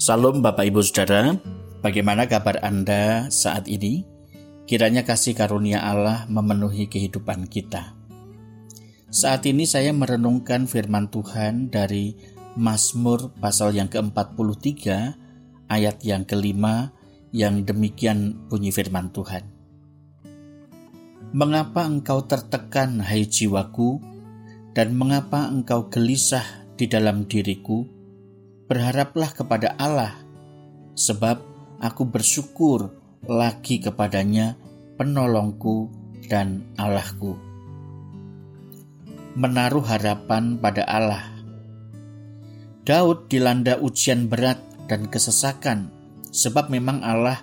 Salam Bapak Ibu Saudara, bagaimana kabar Anda saat ini? Kiranya kasih karunia Allah memenuhi kehidupan kita. Saat ini saya merenungkan firman Tuhan dari Mazmur pasal yang ke-43 ayat yang kelima yang demikian bunyi firman Tuhan. Mengapa engkau tertekan hai jiwaku dan mengapa engkau gelisah di dalam diriku? Berharaplah kepada Allah, sebab aku bersyukur lagi kepadanya, penolongku dan Allahku. Menaruh harapan pada Allah. Daud dilanda ujian berat dan kesesakan, sebab memang Allah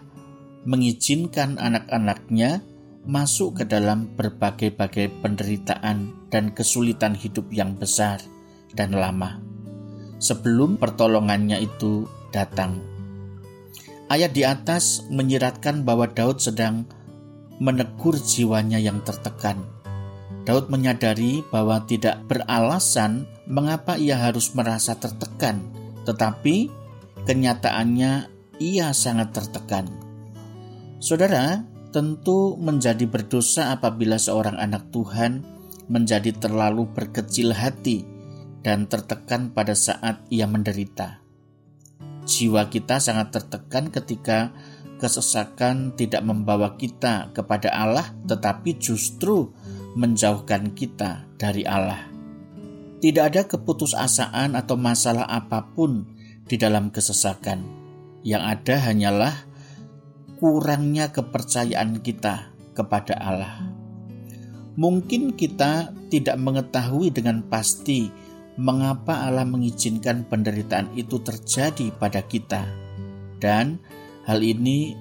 mengizinkan anak-anaknya masuk ke dalam berbagai-bagai penderitaan dan kesulitan hidup yang besar dan lama sebelum pertolongannya itu datang. Ayat di atas menyiratkan bahwa Daud sedang menegur jiwanya yang tertekan. Daud menyadari bahwa tidak beralasan mengapa ia harus merasa tertekan, tetapi kenyataannya ia sangat tertekan. Saudara, tentu menjadi berdosa apabila seorang anak Tuhan menjadi terlalu berkecil hati dan tertekan pada saat ia menderita. Jiwa kita sangat tertekan ketika kesesakan tidak membawa kita kepada Allah, tetapi justru menjauhkan kita dari Allah. Tidak ada keputusasaan atau masalah apa pun di dalam kesesakan. Yang ada hanyalah kurangnya kepercayaan kita kepada Allah. Mungkin kita tidak mengetahui dengan pasti mengapa Allah mengizinkan penderitaan itu terjadi pada kita, dan hal ini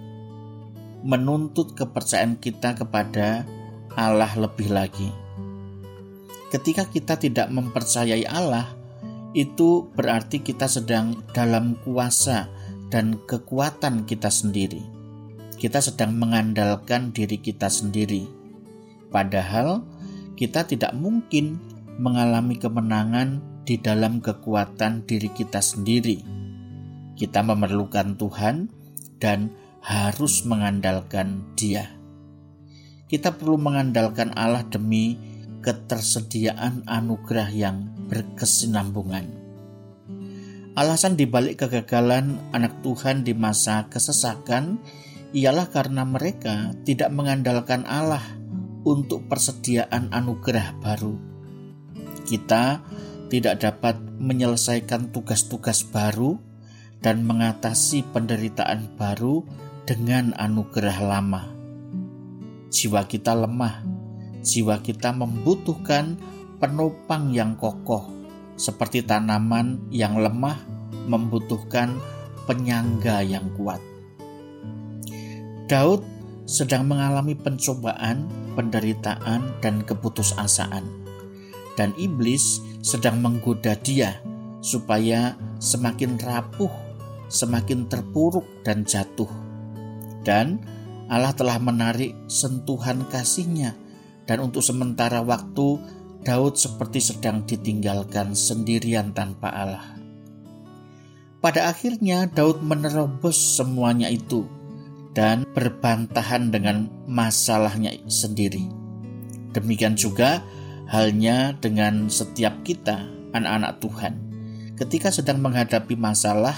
menuntut kepercayaan kita kepada Allah lebih lagi. Ketika kita tidak mempercayai Allah, itu berarti kita sedang dalam kuasa dan kekuatan kita sendiri. Kita sedang mengandalkan diri kita sendiri, padahal kita tidak mungkin mengalami kemenangan di dalam kekuatan diri kita sendiri. Kita memerlukan Tuhan dan harus mengandalkan Dia. Kita perlu mengandalkan Allah demi ketersediaan anugerah yang berkesinambungan. Alasan dibalik kegagalan anak Tuhan di masa kesesakan ialah karena mereka tidak mengandalkan Allah untuk persediaan anugerah baru kita tidak dapat menyelesaikan tugas-tugas baru dan mengatasi penderitaan baru dengan anugerah lama. Jiwa kita lemah, jiwa kita membutuhkan penopang yang kokoh, seperti tanaman yang lemah membutuhkan penyangga yang kuat. Daud sedang mengalami pencobaan, penderitaan, dan keputusasaan dan iblis sedang menggoda dia supaya semakin rapuh, semakin terpuruk dan jatuh. Dan Allah telah menarik sentuhan kasihnya dan untuk sementara waktu Daud seperti sedang ditinggalkan sendirian tanpa Allah. Pada akhirnya Daud menerobos semuanya itu dan berbantahan dengan masalahnya sendiri. Demikian juga Halnya dengan setiap kita, anak-anak Tuhan, ketika sedang menghadapi masalah,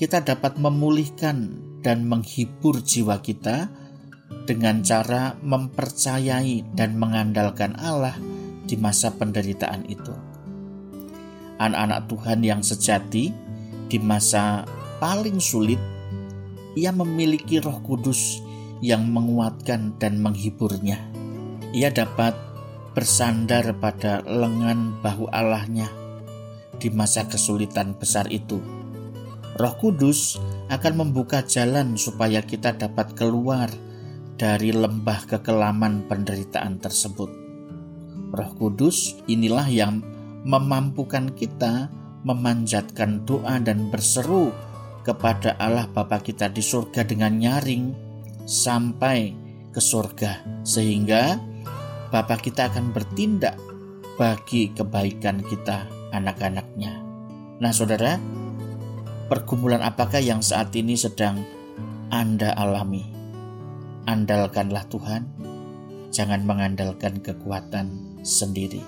kita dapat memulihkan dan menghibur jiwa kita dengan cara mempercayai dan mengandalkan Allah di masa penderitaan itu. Anak-anak Tuhan yang sejati di masa paling sulit, ia memiliki Roh Kudus yang menguatkan dan menghiburnya. Ia dapat bersandar pada lengan bahu Allahnya di masa kesulitan besar itu. Roh Kudus akan membuka jalan supaya kita dapat keluar dari lembah kekelaman penderitaan tersebut. Roh Kudus inilah yang memampukan kita memanjatkan doa dan berseru kepada Allah Bapa kita di surga dengan nyaring sampai ke surga sehingga Bapa kita akan bertindak bagi kebaikan kita anak-anaknya. Nah saudara, pergumulan apakah yang saat ini sedang Anda alami. Andalkanlah Tuhan, jangan mengandalkan kekuatan sendiri.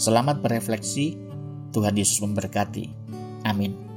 Selamat berefleksi, Tuhan Yesus memberkati. Amin.